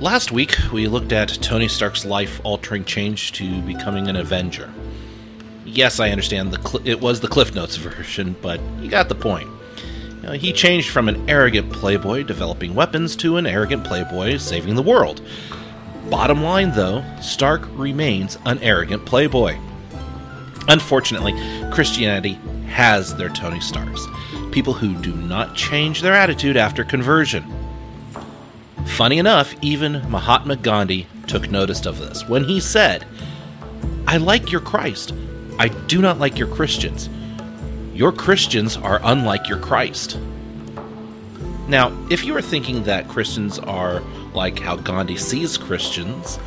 Last week, we looked at Tony Stark's life altering change to becoming an Avenger. Yes, I understand the cl- it was the Cliff Notes version, but you got the point. You know, he changed from an arrogant playboy developing weapons to an arrogant playboy saving the world. Bottom line, though, Stark remains an arrogant playboy. Unfortunately, Christianity has their Tony Starks. people who do not change their attitude after conversion. Funny enough, even Mahatma Gandhi took notice of this when he said, I like your Christ. I do not like your Christians. Your Christians are unlike your Christ. Now, if you are thinking that Christians are like how Gandhi sees Christians,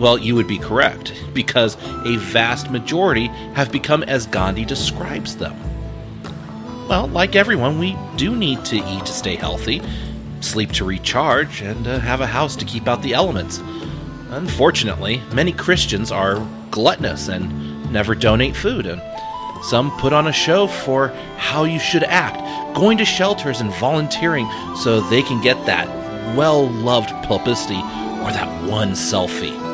well, you would be correct, because a vast majority have become as Gandhi describes them. Well, like everyone, we do need to eat to stay healthy, sleep to recharge, and uh, have a house to keep out the elements. Unfortunately, many Christians are gluttonous and never donate food, and some put on a show for how you should act, going to shelters and volunteering so they can get that well loved publicity or that one selfie.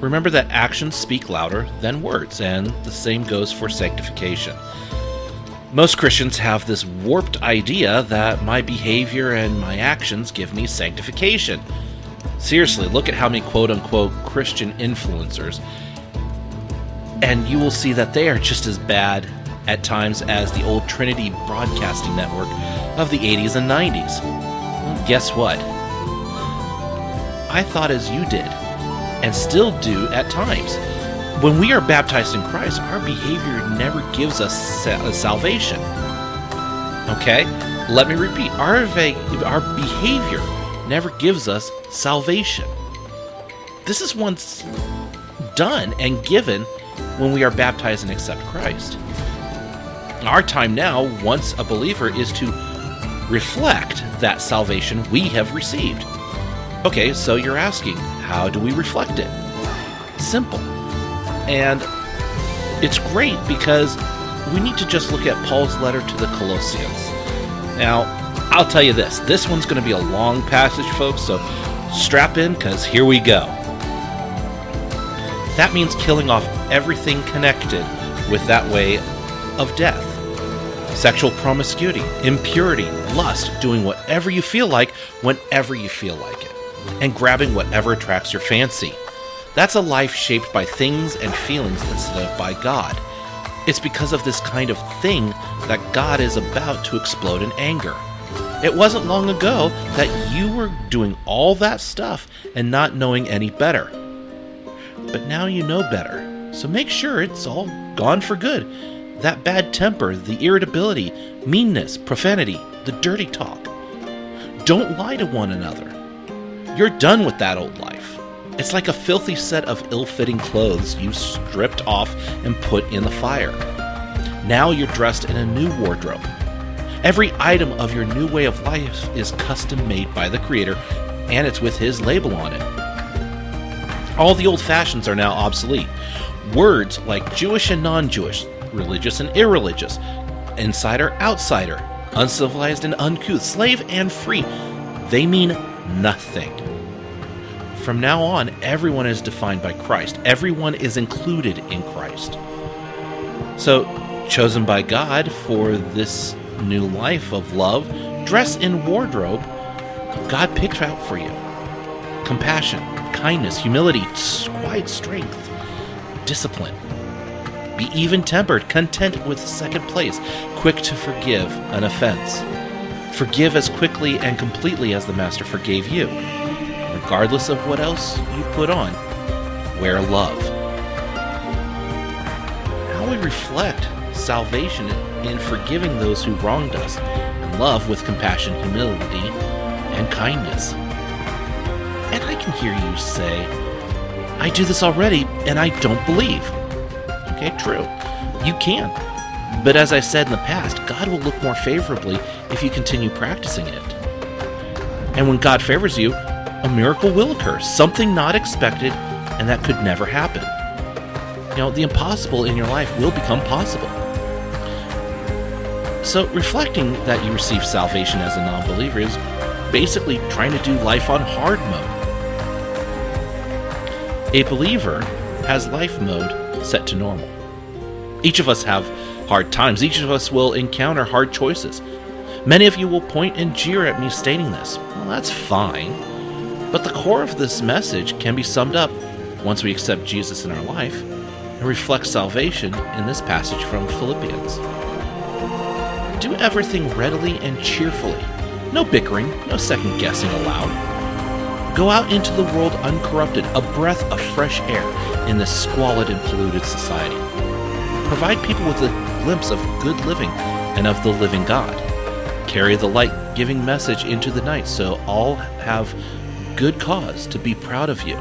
Remember that actions speak louder than words, and the same goes for sanctification. Most Christians have this warped idea that my behavior and my actions give me sanctification. Seriously, look at how many quote unquote Christian influencers, and you will see that they are just as bad at times as the old Trinity Broadcasting Network of the 80s and 90s. Well, guess what? I thought as you did, and still do at times when we are baptized in Christ, our behavior never gives us uh, salvation. Okay? Let me repeat. Our, our behavior never gives us salvation. This is once done and given when we are baptized and accept Christ. Our time now, once a believer, is to reflect that salvation we have received. Okay, so you're asking, how do we reflect it? Simple and it's great because we need to just look at Paul's letter to the Colossians. Now, I'll tell you this this one's going to be a long passage, folks, so strap in because here we go. That means killing off everything connected with that way of death sexual promiscuity, impurity, lust, doing whatever you feel like whenever you feel like it, and grabbing whatever attracts your fancy. That's a life shaped by things and feelings instead of by God. It's because of this kind of thing that God is about to explode in anger. It wasn't long ago that you were doing all that stuff and not knowing any better. But now you know better, so make sure it's all gone for good. That bad temper, the irritability, meanness, profanity, the dirty talk. Don't lie to one another. You're done with that old life. It's like a filthy set of ill fitting clothes you stripped off and put in the fire. Now you're dressed in a new wardrobe. Every item of your new way of life is custom made by the Creator, and it's with His label on it. All the old fashions are now obsolete. Words like Jewish and non Jewish, religious and irreligious, insider, outsider, uncivilized and uncouth, slave and free, they mean nothing. From now on, everyone is defined by Christ. Everyone is included in Christ. So, chosen by God for this new life of love, dress in wardrobe God picked out for you. Compassion, kindness, humility, quiet strength, discipline. Be even tempered, content with second place, quick to forgive an offense. Forgive as quickly and completely as the Master forgave you regardless of what else you put on. Wear love. How we reflect salvation in forgiving those who wronged us, and love with compassion, humility, and kindness. And I can hear you say, I do this already and I don't believe. Okay, true. You can. But as I said in the past, God will look more favorably if you continue practicing it. And when God favors you, a miracle will occur, something not expected, and that could never happen. You know, the impossible in your life will become possible. So, reflecting that you receive salvation as a non believer is basically trying to do life on hard mode. A believer has life mode set to normal. Each of us have hard times, each of us will encounter hard choices. Many of you will point and jeer at me stating this. Well, that's fine. But the core of this message can be summed up once we accept Jesus in our life and reflect salvation in this passage from Philippians. Do everything readily and cheerfully. No bickering, no second guessing allowed. Go out into the world uncorrupted, a breath of fresh air in this squalid and polluted society. Provide people with a glimpse of good living and of the living God. Carry the light giving message into the night so all have good cause to be proud of you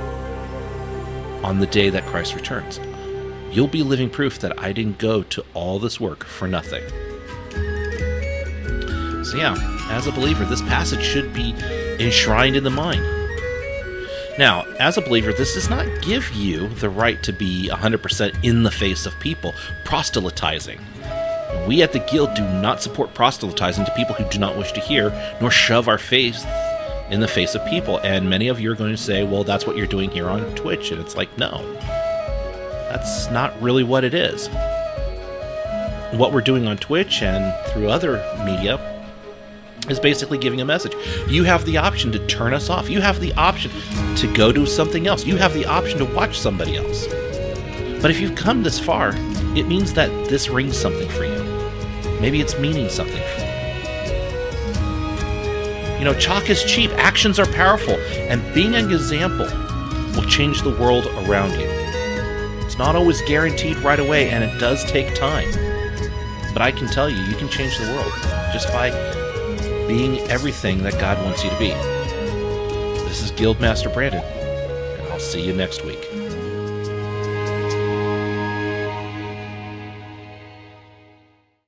on the day that Christ returns. You'll be living proof that I didn't go to all this work for nothing. So, yeah, as a believer, this passage should be enshrined in the mind. Now, as a believer, this does not give you the right to be 100% in the face of people, proselytizing. We at the Guild do not support proselytizing to people who do not wish to hear, nor shove our faith in the face of people. And many of you are going to say, well, that's what you're doing here on Twitch. And it's like, no, that's not really what it is. What we're doing on Twitch and through other media is basically giving a message. You have the option to turn us off. You have the option to go do something else. You have the option to watch somebody else. But if you've come this far, it means that this rings something for you. Maybe it's meaning something for you. You know, chalk is cheap, actions are powerful, and being an example will change the world around you. It's not always guaranteed right away, and it does take time. But I can tell you, you can change the world just by being everything that God wants you to be. This is Guildmaster Brandon, and I'll see you next week.